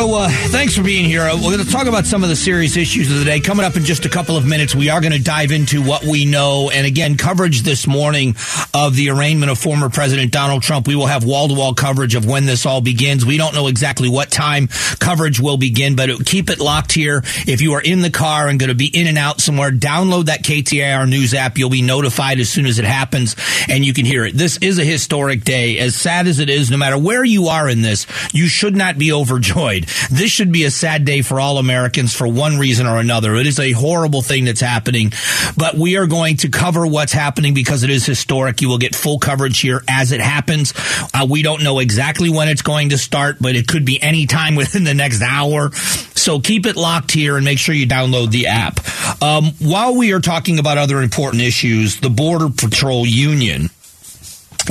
So, uh, thanks for being here. Uh, we're going to talk about some of the serious issues of the day. Coming up in just a couple of minutes, we are going to dive into what we know. And again, coverage this morning of the arraignment of former President Donald Trump. We will have wall to wall coverage of when this all begins. We don't know exactly what time coverage will begin, but it, keep it locked here. If you are in the car and going to be in and out somewhere, download that KTAR news app. You'll be notified as soon as it happens and you can hear it. This is a historic day. As sad as it is, no matter where you are in this, you should not be overjoyed. This should be a sad day for all Americans for one reason or another. It is a horrible thing that's happening, but we are going to cover what's happening because it is historic. You will get full coverage here as it happens. Uh, we don't know exactly when it's going to start, but it could be any time within the next hour. So keep it locked here and make sure you download the app. Um, while we are talking about other important issues, the Border Patrol Union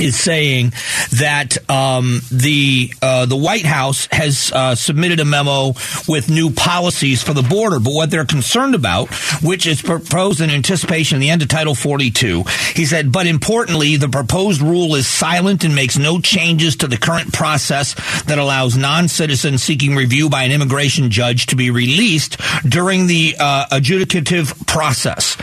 is saying that um, the uh, the White House has uh, submitted a memo with new policies for the border, but what they're concerned about, which is proposed in anticipation of the end of Title 42, he said, but importantly, the proposed rule is silent and makes no changes to the current process that allows non-citizens seeking review by an immigration judge to be released during the uh, adjudicative process.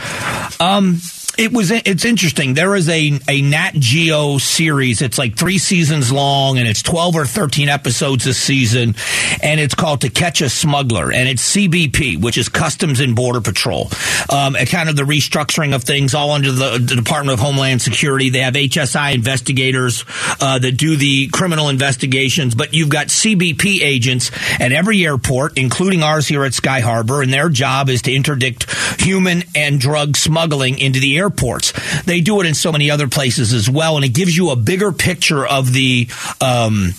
Um, it was it's interesting. There is a a Nat Geo series. It's like three seasons long, and it's twelve or thirteen episodes a season, and it's called To Catch a Smuggler, and it's CBP, which is Customs and Border Patrol, um, kind of the restructuring of things all under the, the Department of Homeland Security. They have HSI investigators uh, that do the criminal investigations, but you've got CBP agents at every airport, including ours here at Sky Harbor, and their job is to interdict human and drug smuggling into the airport airports. They do it in so many other places as well, and it gives you a bigger picture of the. Um,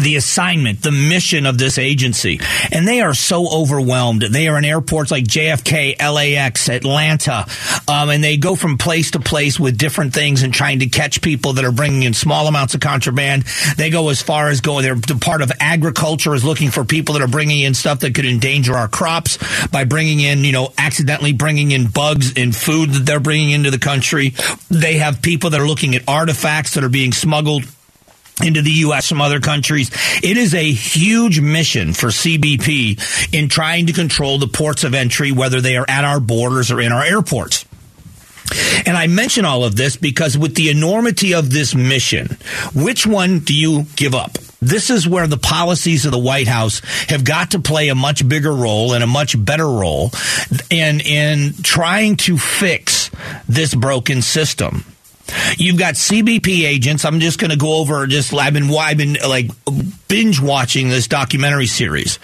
the assignment, the mission of this agency. And they are so overwhelmed. They are in airports like JFK, LAX, Atlanta, um, and they go from place to place with different things and trying to catch people that are bringing in small amounts of contraband. They go as far as going, they're part of agriculture is looking for people that are bringing in stuff that could endanger our crops by bringing in, you know, accidentally bringing in bugs and food that they're bringing into the country. They have people that are looking at artifacts that are being smuggled into the U.S. from other countries. It is a huge mission for CBP in trying to control the ports of entry, whether they are at our borders or in our airports. And I mention all of this because with the enormity of this mission, which one do you give up? This is where the policies of the White House have got to play a much bigger role and a much better role in, in trying to fix this broken system. You've got CBP agents. I'm just going to go over just I've been I've been like binge watching this documentary series.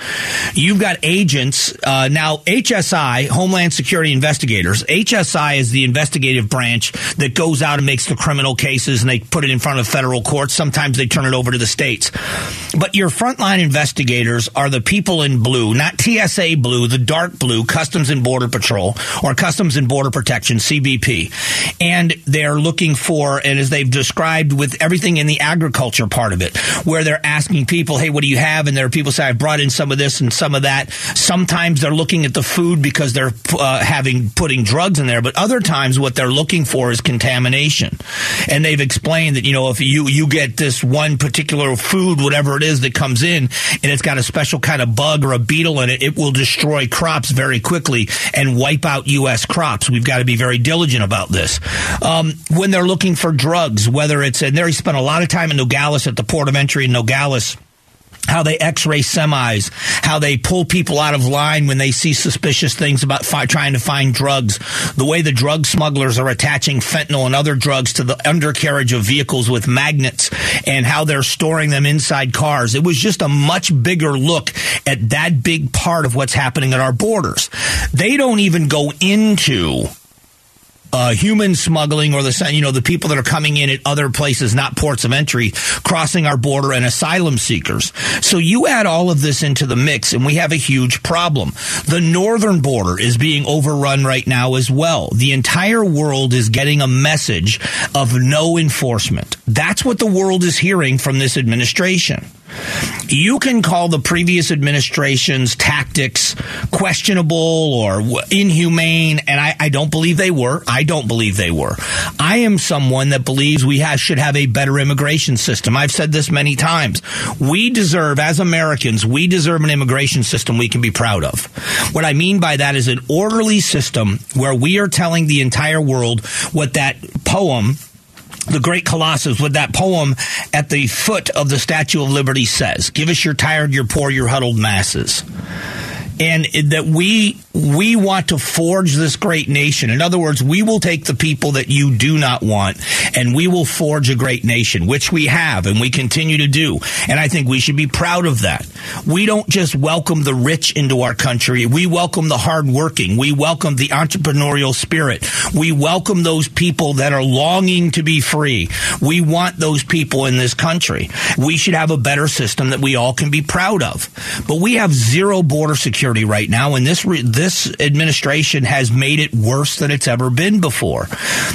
You've got agents uh, now. HSI, Homeland Security Investigators. HSI is the investigative branch that goes out and makes the criminal cases, and they put it in front of federal courts. Sometimes they turn it over to the states. But your frontline investigators are the people in blue, not TSA blue, the dark blue, Customs and Border Patrol or Customs and Border Protection, CBP, and they're looking looking for, and as they've described with everything in the agriculture part of it, where they're asking people, hey, what do you have? And there are people say, I brought in some of this and some of that. Sometimes they're looking at the food because they're uh, having putting drugs in there, but other times what they're looking for is contamination. And they've explained that, you know, if you, you get this one particular food, whatever it is that comes in, and it's got a special kind of bug or a beetle in it, it will destroy crops very quickly and wipe out U.S. crops. We've got to be very diligent about this. Um, when they're looking for drugs, whether it's, and there he spent a lot of time in Nogales at the port of entry in Nogales how they x-ray semis, how they pull people out of line when they see suspicious things about fi- trying to find drugs, the way the drug smugglers are attaching fentanyl and other drugs to the undercarriage of vehicles with magnets and how they're storing them inside cars. It was just a much bigger look at that big part of what's happening at our borders. They don't even go into uh, human smuggling or the you know the people that are coming in at other places, not ports of entry, crossing our border, and asylum seekers. So you add all of this into the mix, and we have a huge problem. The northern border is being overrun right now as well. The entire world is getting a message of no enforcement. That's what the world is hearing from this administration. You can call the previous administration's tactics questionable or inhumane, and I, I, don't believe they were. I don't believe they were. I am someone that believes we have, should have a better immigration system. I've said this many times. We deserve, as Americans, we deserve an immigration system we can be proud of. What I mean by that is an orderly system where we are telling the entire world what that poem the great Colossus with that poem at the foot of the Statue of Liberty says, Give us your tired, your poor, your huddled masses and that we we want to forge this great nation. In other words, we will take the people that you do not want and we will forge a great nation, which we have and we continue to do. And I think we should be proud of that. We don't just welcome the rich into our country. We welcome the hardworking. We welcome the entrepreneurial spirit. We welcome those people that are longing to be free. We want those people in this country. We should have a better system that we all can be proud of. But we have zero border security right now, and this re- this administration has made it worse than it's ever been before.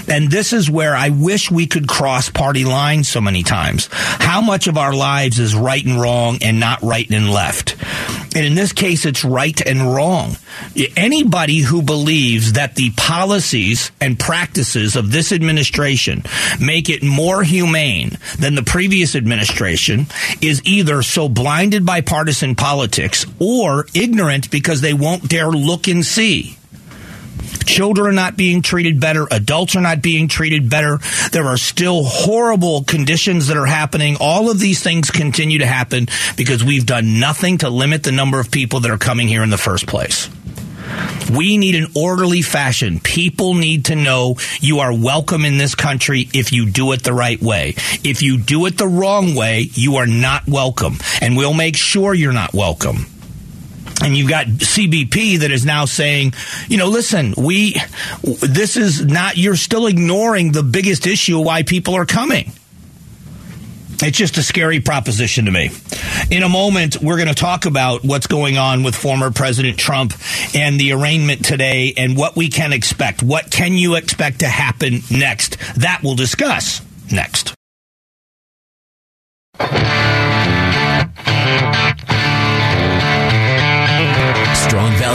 And this is where I wish we could cross party lines so many times. How much of our lives is right and wrong and not right and left? And in this case, it's right and wrong. Anybody who believes that the policies and practices of this administration make it more humane than the previous administration is either so blinded by partisan politics or ignorant because they won't dare look and see. Children are not being treated better. Adults are not being treated better. There are still horrible conditions that are happening. All of these things continue to happen because we've done nothing to limit the number of people that are coming here in the first place. We need an orderly fashion. People need to know you are welcome in this country if you do it the right way. If you do it the wrong way, you are not welcome. And we'll make sure you're not welcome and you've got CBP that is now saying, you know, listen, we, this is not, you're still ignoring the biggest issue why people are coming. It's just a scary proposition to me. In a moment, we're going to talk about what's going on with former President Trump and the arraignment today and what we can expect. What can you expect to happen next? That we'll discuss next.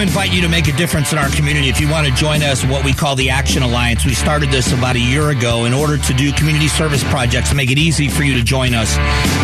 Invite you to make a difference in our community. If you want to join us, what we call the Action Alliance, we started this about a year ago in order to do community service projects, make it easy for you to join us.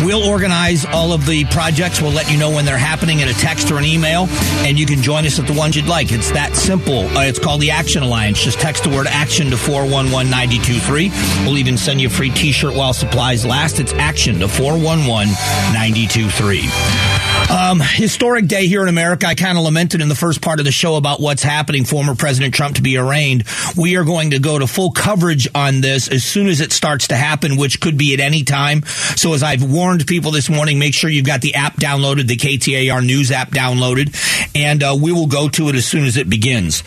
We'll organize all of the projects. We'll let you know when they're happening in a text or an email, and you can join us at the ones you'd like. It's that simple. Uh, it's called the Action Alliance. Just text the word action to 411 923. We'll even send you a free t shirt while supplies last. It's action to 411 923. Um, historic day here in America. I kind of lamented in the first part of the show about what's happening. Former President Trump to be arraigned. We are going to go to full coverage on this as soon as it starts to happen, which could be at any time. So as I've warned people this morning, make sure you've got the app downloaded, the KTAR News app downloaded, and uh, we will go to it as soon as it begins.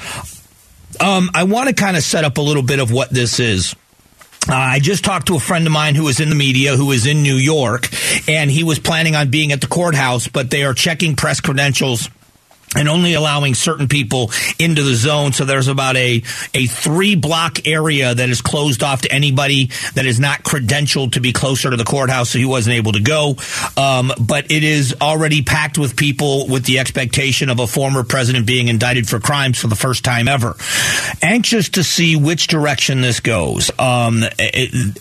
Um, I want to kind of set up a little bit of what this is. Uh, I just talked to a friend of mine who was in the media, who was in New York, and he was planning on being at the courthouse, but they are checking press credentials and only allowing certain people into the zone. So there's about a, a three block area that is closed off to anybody that is not credentialed to be closer to the courthouse. So he wasn't able to go. Um, but it is already packed with people with the expectation of a former president being indicted for crimes for the first time ever. Anxious to see which direction this goes um,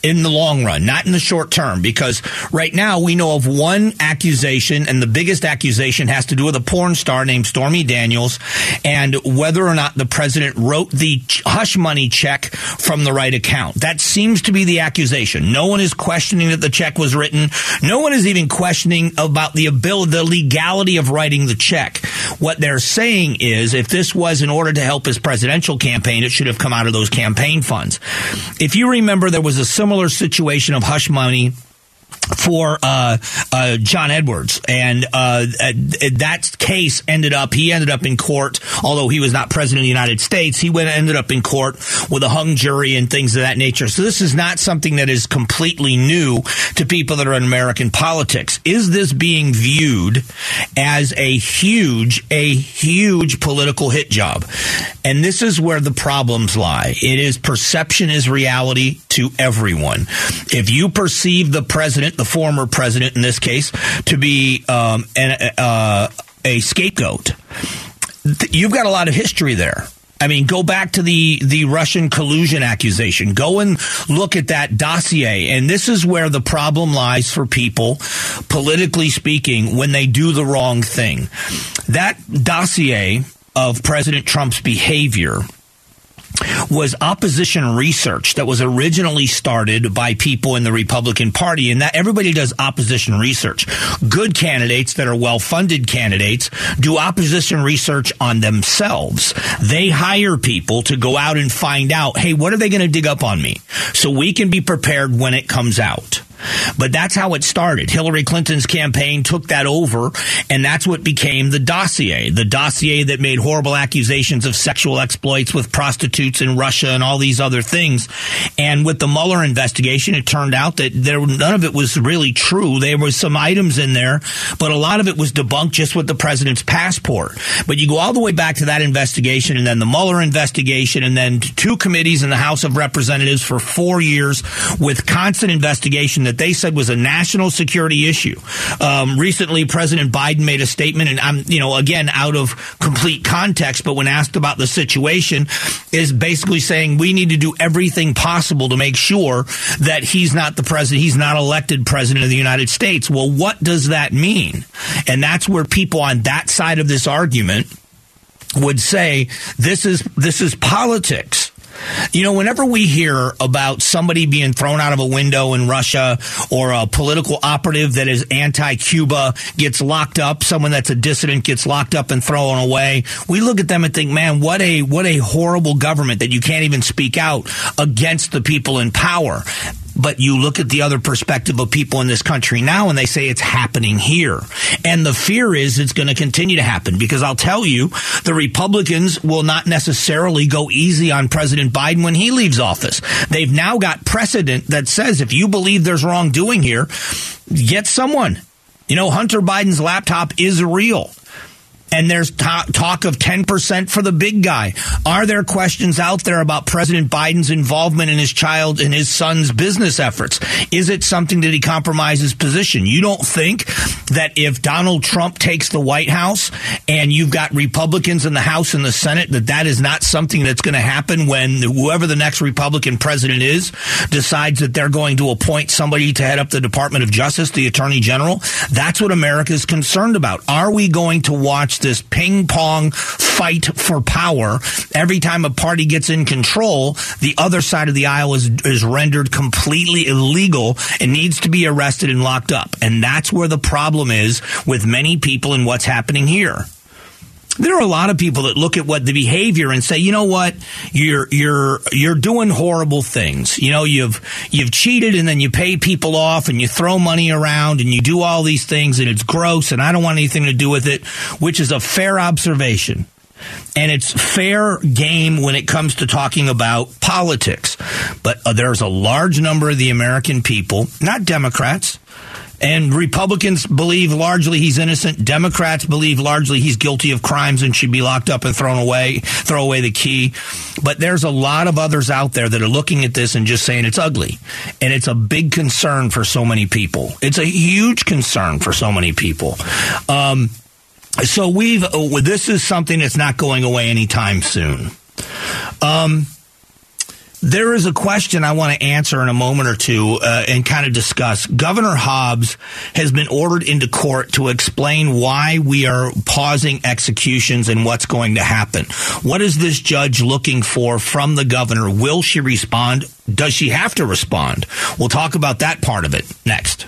in the long run, not in the short term, because right now we know of one accusation, and the biggest accusation has to do with a porn star named Stormy Daniels and whether or not the president wrote the hush money check from the right account. That seems to be the accusation. No one is questioning that the check was written. No one is even questioning about the ability, the legality of writing the check. What they're saying is if this was in order to help his presidential campaign, it should have come out of those campaign funds. If you remember, there was a similar situation of hush money for uh, uh, John Edwards, and uh, that case ended up. He ended up in court, although he was not president of the United States. He went ended up in court with a hung jury and things of that nature. So this is not something that is completely new to people that are in American politics. Is this being viewed as a huge, a huge political hit job? And this is where the problems lie. It is perception is reality to everyone. If you perceive the president, the former president in this case, to be um, an, uh, a scapegoat, you've got a lot of history there. I mean, go back to the, the Russian collusion accusation. Go and look at that dossier. And this is where the problem lies for people, politically speaking, when they do the wrong thing. That dossier of President Trump's behavior was opposition research that was originally started by people in the Republican Party, and that everybody does opposition research. Good candidates that are well funded candidates do opposition research on themselves. They hire people to go out and find out, hey, what are they going to dig up on me? So we can be prepared when it comes out. But that's how it started. Hillary Clinton's campaign took that over, and that's what became the dossier. The dossier that made horrible accusations of sexual exploits with prostitutes in Russia and all these other things. And with the Mueller investigation, it turned out that there none of it was really true. There were some items in there, but a lot of it was debunked just with the president's passport. But you go all the way back to that investigation and then the Mueller investigation and then two committees in the House of Representatives for four years with constant investigation that they said was a national security issue. Um, recently, President Biden made a statement, and I'm, you know, again, out of complete context, but when asked about the situation, is basically saying we need to do everything possible to make sure that he's not the president, he's not elected president of the United States. Well, what does that mean? And that's where people on that side of this argument would say this is this is politics. You know, whenever we hear about somebody being thrown out of a window in Russia or a political operative that is anti Cuba gets locked up, someone that's a dissident gets locked up and thrown away, we look at them and think, man, what a, what a horrible government that you can't even speak out against the people in power. But you look at the other perspective of people in this country now and they say it's happening here. And the fear is it's going to continue to happen because I'll tell you, the Republicans will not necessarily go easy on President Biden when he leaves office. They've now got precedent that says if you believe there's wrongdoing here, get someone. You know, Hunter Biden's laptop is real and there's talk of 10% for the big guy. Are there questions out there about President Biden's involvement in his child and his son's business efforts? Is it something that he compromises position? You don't think that if Donald Trump takes the White House and you've got Republicans in the House and the Senate, that that is not something that's going to happen when whoever the next Republican president is decides that they're going to appoint somebody to head up the Department of Justice, the Attorney General? That's what America is concerned about. Are we going to watch this ping pong fight for power. Every time a party gets in control, the other side of the aisle is, is rendered completely illegal and needs to be arrested and locked up. And that's where the problem is with many people and what's happening here there are a lot of people that look at what the behavior and say, you know what, you're you're you're doing horrible things. You know, you've you've cheated and then you pay people off and you throw money around and you do all these things and it's gross and I don't want anything to do with it, which is a fair observation. And it's fair game when it comes to talking about politics. But uh, there's a large number of the American people, not Democrats, and Republicans believe largely he's innocent. Democrats believe largely he's guilty of crimes and should be locked up and thrown away, throw away the key. But there's a lot of others out there that are looking at this and just saying it's ugly. And it's a big concern for so many people. It's a huge concern for so many people. Um, so we've, uh, this is something that's not going away anytime soon. Um, there is a question I want to answer in a moment or two uh, and kind of discuss. Governor Hobbs has been ordered into court to explain why we are pausing executions and what's going to happen. What is this judge looking for from the governor? Will she respond? Does she have to respond? We'll talk about that part of it next.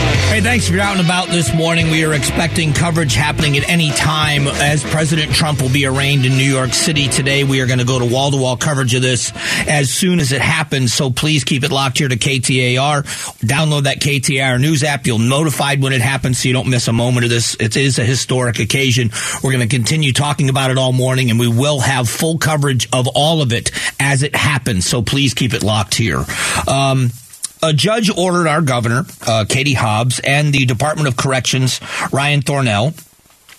Thanks for out and about this morning. We are expecting coverage happening at any time as President Trump will be arraigned in New York City today. We are going to go to wall to wall coverage of this as soon as it happens. So please keep it locked here to KTAR. Download that KTAR news app. You'll notified when it happens so you don't miss a moment of this. It is a historic occasion. We're going to continue talking about it all morning and we will have full coverage of all of it as it happens. So please keep it locked here. Um, a judge ordered our governor, uh, Katie Hobbs, and the Department of Corrections, Ryan Thornell,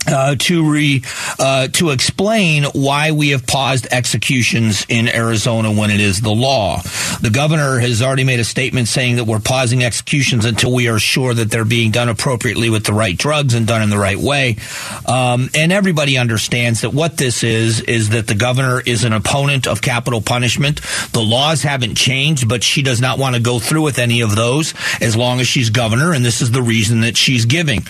uh, to re uh, to explain why we have paused executions in Arizona when it is the law. The governor has already made a statement saying that we're pausing executions until we are sure that they're being done appropriately with the right drugs and done in the right way. Um, and everybody understands that what this is is that the governor is an opponent of capital punishment. The laws haven't changed, but she does not want to go through with any of those as long as she's governor, and this is the reason that she's giving.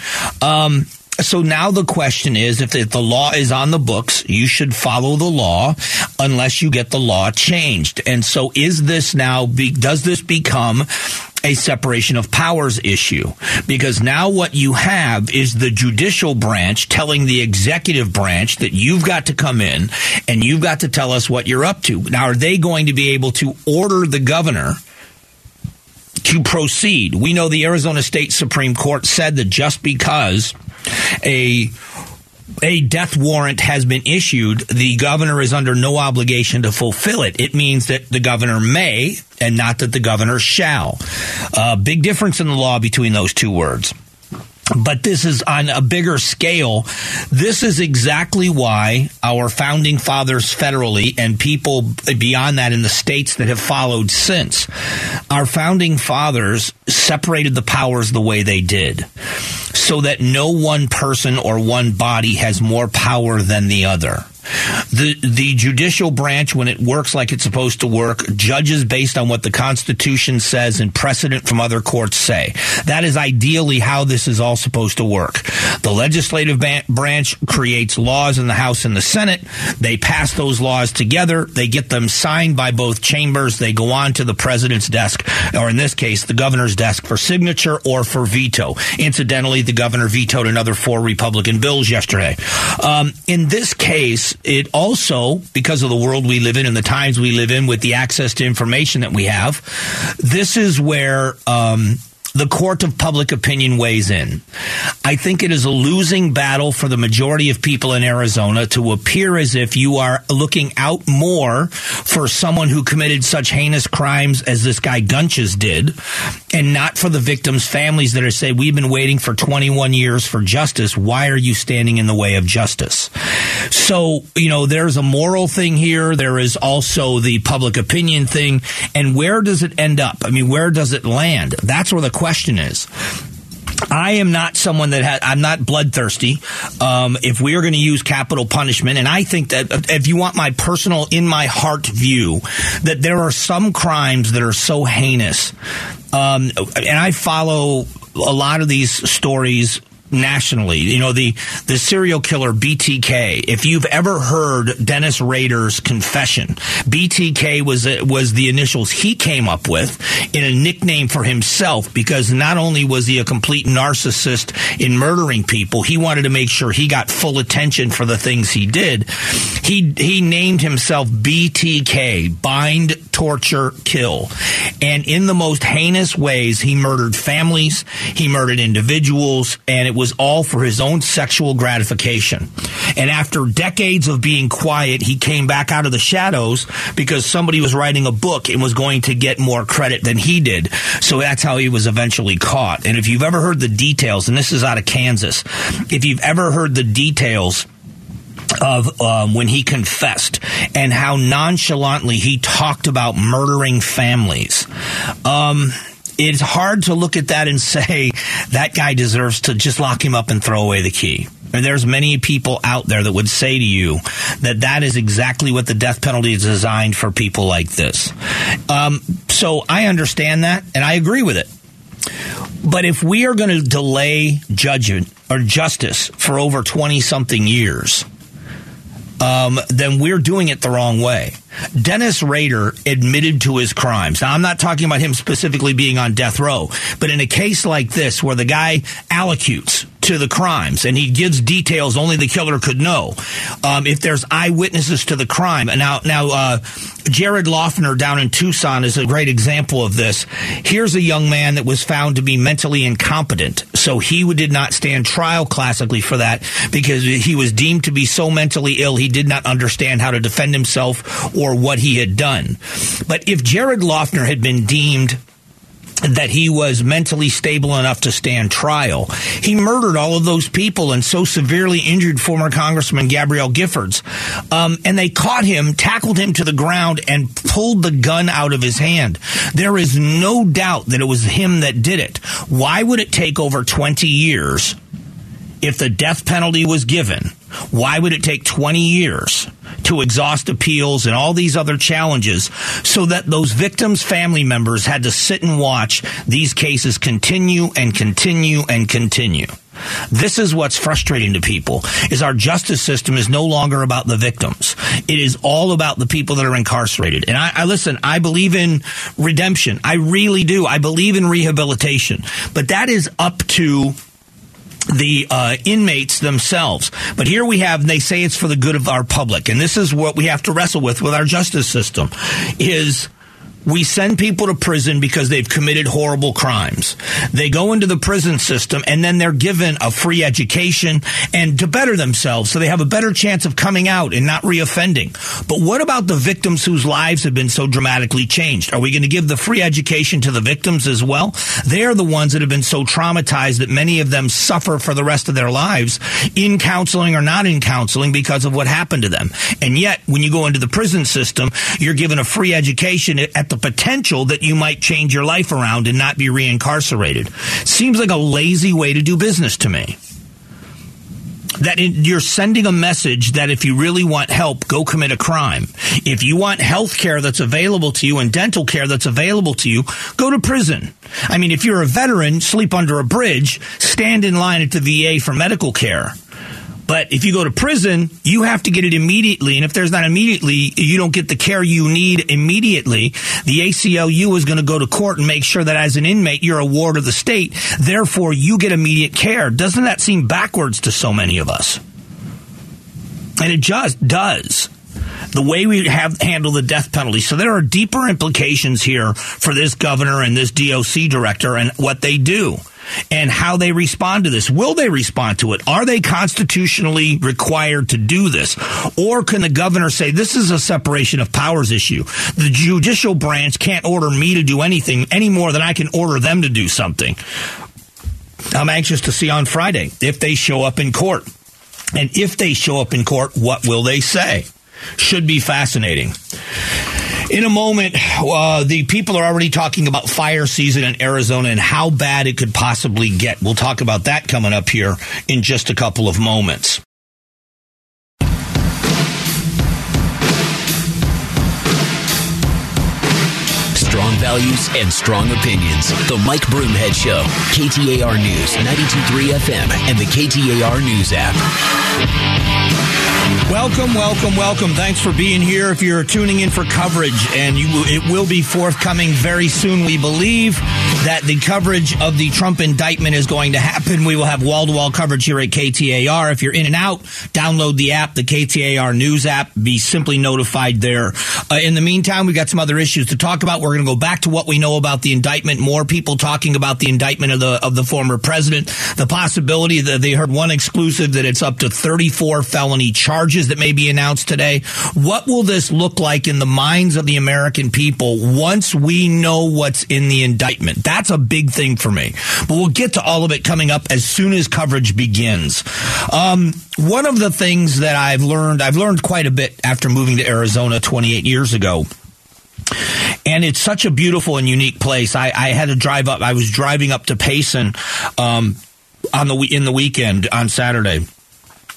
Um, so now the question is if the law is on the books, you should follow the law unless you get the law changed. And so is this now, does this become a separation of powers issue? Because now what you have is the judicial branch telling the executive branch that you've got to come in and you've got to tell us what you're up to. Now, are they going to be able to order the governor? to proceed. We know the Arizona State Supreme Court said that just because a a death warrant has been issued, the governor is under no obligation to fulfill it. It means that the governor may and not that the governor shall. Uh, big difference in the law between those two words but this is on a bigger scale. This is exactly why our founding fathers federally and people beyond that in the states that have followed since, our founding fathers separated the powers the way they did so that no one person or one body has more power than the other. The the judicial branch, when it works like it's supposed to work, judges based on what the Constitution says and precedent from other courts say. That is ideally how this is all supposed to work. The legislative ban- branch creates laws in the House and the Senate. They pass those laws together. They get them signed by both chambers. They go on to the president's desk, or in this case, the governor's desk for signature or for veto. Incidentally, the governor vetoed another four Republican bills yesterday. Um, in this case, it also, because of the world we live in and the times we live in with the access to information that we have, this is where um, the court of public opinion weighs in. I think it is a losing battle for the majority of people in Arizona to appear as if you are looking out more for someone who committed such heinous crimes as this guy Gunches did, and not for the victims' families that are saying, We've been waiting for 21 years for justice. Why are you standing in the way of justice? So, you know, there's a moral thing here. There is also the public opinion thing. And where does it end up? I mean, where does it land? That's where the question is. I am not someone that I'm not bloodthirsty. Um, if we are going to use capital punishment, and I think that if you want my personal, in my heart view, that there are some crimes that are so heinous, um, and I follow a lot of these stories nationally. You know, the, the serial killer BTK. If you've ever heard Dennis Rader's confession, BTK was, was the initials he came up with in a nickname for himself because not only was he a complete narcissist in murdering people, he wanted to make sure he got full attention for the things he did. He, he named himself BTK, bind, torture, kill. And in the most heinous ways, he murdered families, he murdered individuals, and it was was all for his own sexual gratification. And after decades of being quiet, he came back out of the shadows because somebody was writing a book and was going to get more credit than he did. So that's how he was eventually caught. And if you've ever heard the details, and this is out of Kansas, if you've ever heard the details of um, when he confessed and how nonchalantly he talked about murdering families. Um, it's hard to look at that and say that guy deserves to just lock him up and throw away the key. And there's many people out there that would say to you that that is exactly what the death penalty is designed for people like this. Um, so I understand that and I agree with it. But if we are going to delay judgment or justice for over 20 something years, um, then we're doing it the wrong way. Dennis Rader admitted to his crimes. Now, I'm not talking about him specifically being on death row, but in a case like this where the guy allocutes to the crimes and he gives details only the killer could know, um, if there's eyewitnesses to the crime. Now, now, uh, Jared Loughner down in Tucson is a great example of this. Here's a young man that was found to be mentally incompetent. So he did not stand trial classically for that because he was deemed to be so mentally ill he did not understand how to defend himself what he had done. But if Jared Loughner had been deemed that he was mentally stable enough to stand trial. He murdered all of those people and so severely injured former Congressman Gabrielle Giffords. Um, and they caught him, tackled him to the ground, and pulled the gun out of his hand. There is no doubt that it was him that did it. Why would it take over 20 years if the death penalty was given? Why would it take 20 years to exhaust appeals and all these other challenges so that those victims' family members had to sit and watch these cases continue and continue and continue? This is what's frustrating to people is our justice system is no longer about the victims. It is all about the people that are incarcerated. And I, I listen, I believe in redemption. I really do. I believe in rehabilitation. But that is up to the uh, inmates themselves. But here we have, they say it's for the good of our public, and this is what we have to wrestle with with our justice system: is we send people to prison because they've committed horrible crimes. They go into the prison system and then they're given a free education and to better themselves so they have a better chance of coming out and not reoffending. But what about the victims whose lives have been so dramatically changed? Are we going to give the free education to the victims as well? They are the ones that have been so traumatized that many of them suffer for the rest of their lives in counseling or not in counseling because of what happened to them. And yet, when you go into the prison system, you're given a free education at the potential that you might change your life around and not be reincarcerated. Seems like a lazy way to do business to me that you're sending a message that if you really want help, go commit a crime. If you want health care that's available to you and dental care that's available to you, go to prison. I mean, if you're a veteran, sleep under a bridge, stand in line at the VA for medical care. But if you go to prison, you have to get it immediately. And if there's not immediately, you don't get the care you need immediately. The ACLU is going to go to court and make sure that as an inmate, you're a ward of the state. Therefore, you get immediate care. Doesn't that seem backwards to so many of us? And it just does the way we have handled the death penalty. So there are deeper implications here for this governor and this DOC director and what they do and how they respond to this. Will they respond to it? Are they constitutionally required to do this? Or can the governor say, this is a separation of powers issue? The judicial branch can't order me to do anything any more than I can order them to do something. I'm anxious to see on Friday if they show up in court. And if they show up in court, what will they say? Should be fascinating. In a moment, uh, the people are already talking about fire season in Arizona and how bad it could possibly get. We'll talk about that coming up here in just a couple of moments. Strong values and strong opinions. The Mike Broomhead Show. KTAR News, 92.3 FM, and the KTAR News app. Welcome, welcome, welcome. Thanks for being here. If you're tuning in for coverage, and you, it will be forthcoming very soon, we believe that the coverage of the Trump indictment is going to happen. We will have wall to wall coverage here at KTAR. If you're in and out, download the app, the KTAR News app. Be simply notified there. Uh, in the meantime, we've got some other issues to talk about. We're going to go back to what we know about the indictment. More people talking about the indictment of the of the former president. The possibility that they heard one exclusive that it's up to 34 felony charges that may be announced today. What will this look like in the minds of the American people once we know what's in the indictment? That's a big thing for me. But we'll get to all of it coming up as soon as coverage begins. Um, one of the things that I've learned, I've learned quite a bit after moving to Arizona 28 years ago. And it's such a beautiful and unique place. I, I had to drive up. I was driving up to Payson um, on the in the weekend on Saturday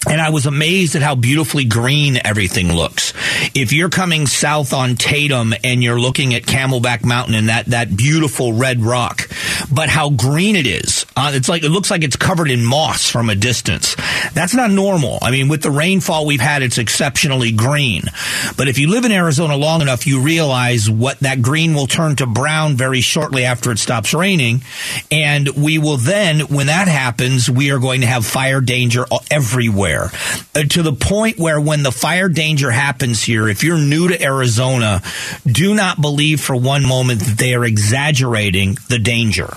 and I was amazed at how beautifully green everything looks. If you're coming south on Tatum and you're looking at Camelback Mountain and that, that beautiful red rock, but how green it is. Uh, it's like it looks like it's covered in moss from a distance. That's not normal. I mean, with the rainfall we've had, it's exceptionally green. But if you live in Arizona long enough, you realize what that green will turn to brown very shortly after it stops raining, and we will then, when that happens, we are going to have fire danger everywhere uh, to the point where when the fire danger happens here, if you're new to Arizona, do not believe for one moment that they are exaggerating the danger.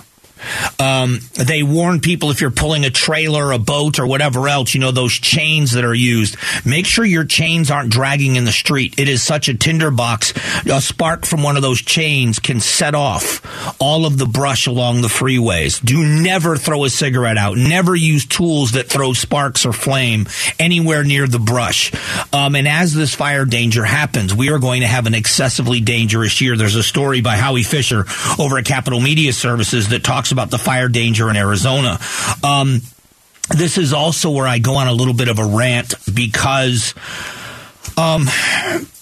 Um, they warn people if you're pulling a trailer, a boat, or whatever else, you know, those chains that are used, make sure your chains aren't dragging in the street. It is such a tinderbox. A spark from one of those chains can set off all of the brush along the freeways. Do never throw a cigarette out. Never use tools that throw sparks or flame anywhere near the brush. Um, and as this fire danger happens, we are going to have an excessively dangerous year. There's a story by Howie Fischer over at Capitol Media Services that talks talks about the fire danger in Arizona. Um, this is also where I go on a little bit of a rant because um,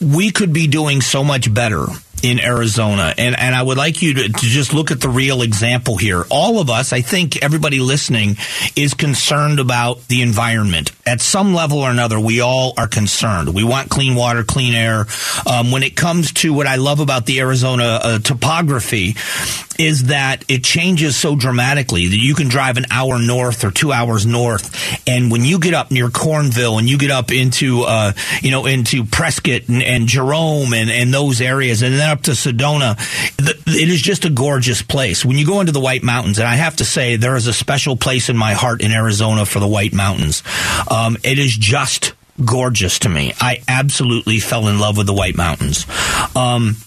we could be doing so much better in Arizona. And, and I would like you to, to just look at the real example here. All of us, I think everybody listening is concerned about the environment. At some level or another, we all are concerned. We want clean water, clean air. Um, when it comes to what I love about the Arizona uh, topography is that it changes so dramatically that you can drive an hour north or two hours north. And when you get up near Cornville and you get up into, uh, you know, into Prescott and, and Jerome and, and those areas, and then up to Sedona. It is just a gorgeous place. When you go into the White Mountains, and I have to say, there is a special place in my heart in Arizona for the White Mountains. Um, it is just gorgeous to me. I absolutely fell in love with the White Mountains. Um,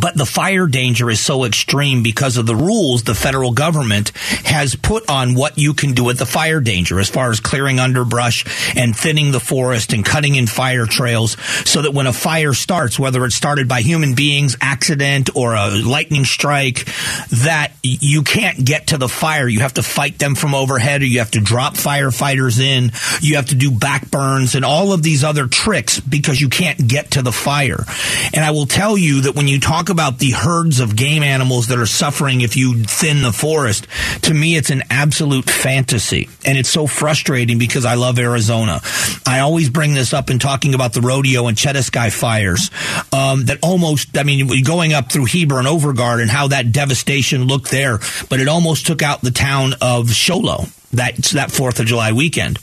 but the fire danger is so extreme because of the rules the federal government has put on what you can do with the fire danger as far as clearing underbrush and thinning the forest and cutting in fire trails so that when a fire starts, whether it's started by human beings, accident, or a lightning strike, that you can't get to the fire. You have to fight them from overhead or you have to drop firefighters in. You have to do back burns and all of these other tricks because you can't get to the fire. And I will tell you that when you talk talk about the herds of game animals that are suffering if you thin the forest. To me, it's an absolute fantasy. And it's so frustrating because I love Arizona. I always bring this up in talking about the Rodeo-Chediski fires um, that almost, I mean, going up through Heber and Overgaard and how that devastation looked there, but it almost took out the town of Show Low that, that 4th of July weekend.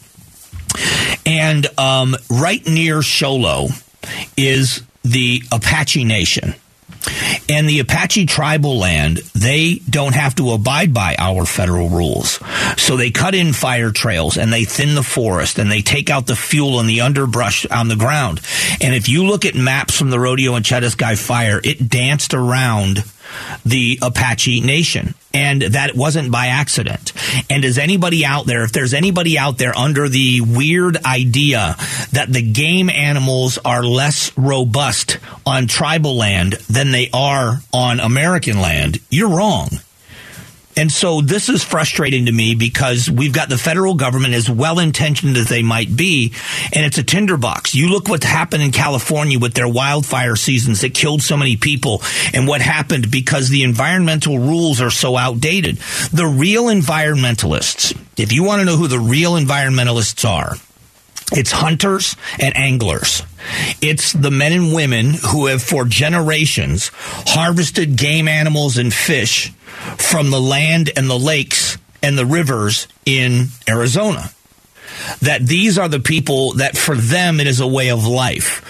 And um, right near Show Low is the Apache Nation. And the Apache tribal land, they don't have to abide by our federal rules. So they cut in fire trails and they thin the forest and they take out the fuel and the underbrush on the ground. And if you look at maps from the Rodeo-Chediski fire, it danced around the Apache Nation. And that wasn't by accident. And is anybody out there, if there's anybody out there under the weird idea that the game animals are less robust on tribal land than they are on American land, you're wrong. And so this is frustrating to me because we've got the federal government as well intentioned as they might be, and it's a tinderbox. You look what's happened in California with their wildfire seasons that killed so many people and what happened because the environmental rules are so outdated. The real environmentalists, if you want to know who the real environmentalists are, it's hunters and anglers. It's the men and women who have for generations harvested game animals and fish from the land and the lakes and the rivers in Arizona that these are the people that for them it is a way of life.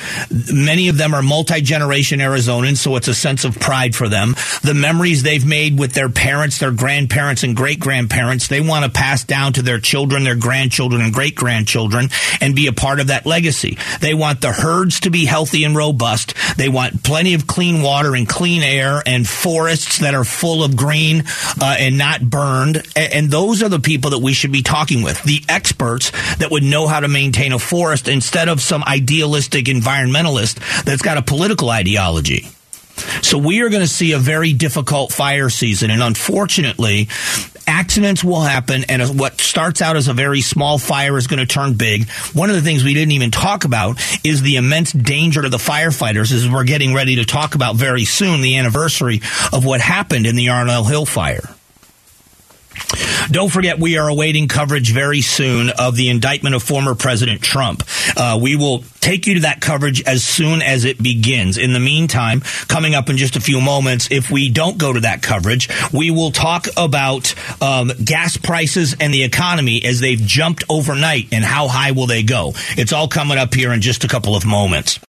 Many of them are multi generation Arizonans, so it's a sense of pride for them. The memories they've made with their parents, their grandparents, and great grandparents, they want to pass down to their children, their grandchildren, and great grandchildren and be a part of that legacy. They want the herds to be healthy and robust. They want plenty of clean water and clean air and forests that are full of green uh, and not burned. And those are the people that we should be talking with. The experts that would know how to maintain a forest instead of some idealistic environmentalist that's got a political ideology. So we are going to see a very difficult fire season. And unfortunately, accidents will happen. And what starts out as a very small fire is going to turn big. One of the things we didn't even talk about is the immense danger to the firefighters as we're getting ready to talk about very soon the anniversary of what happened in the Yarnell Hill fire. Don't forget, we are awaiting coverage very soon of the indictment of former President Trump. Uh, we will take you to that coverage as soon as it begins. In the meantime, coming up in just a few moments, if we don't go to that coverage, we will talk about um, gas prices and the economy as they've jumped overnight and how high will they go. It's all coming up here in just a couple of moments.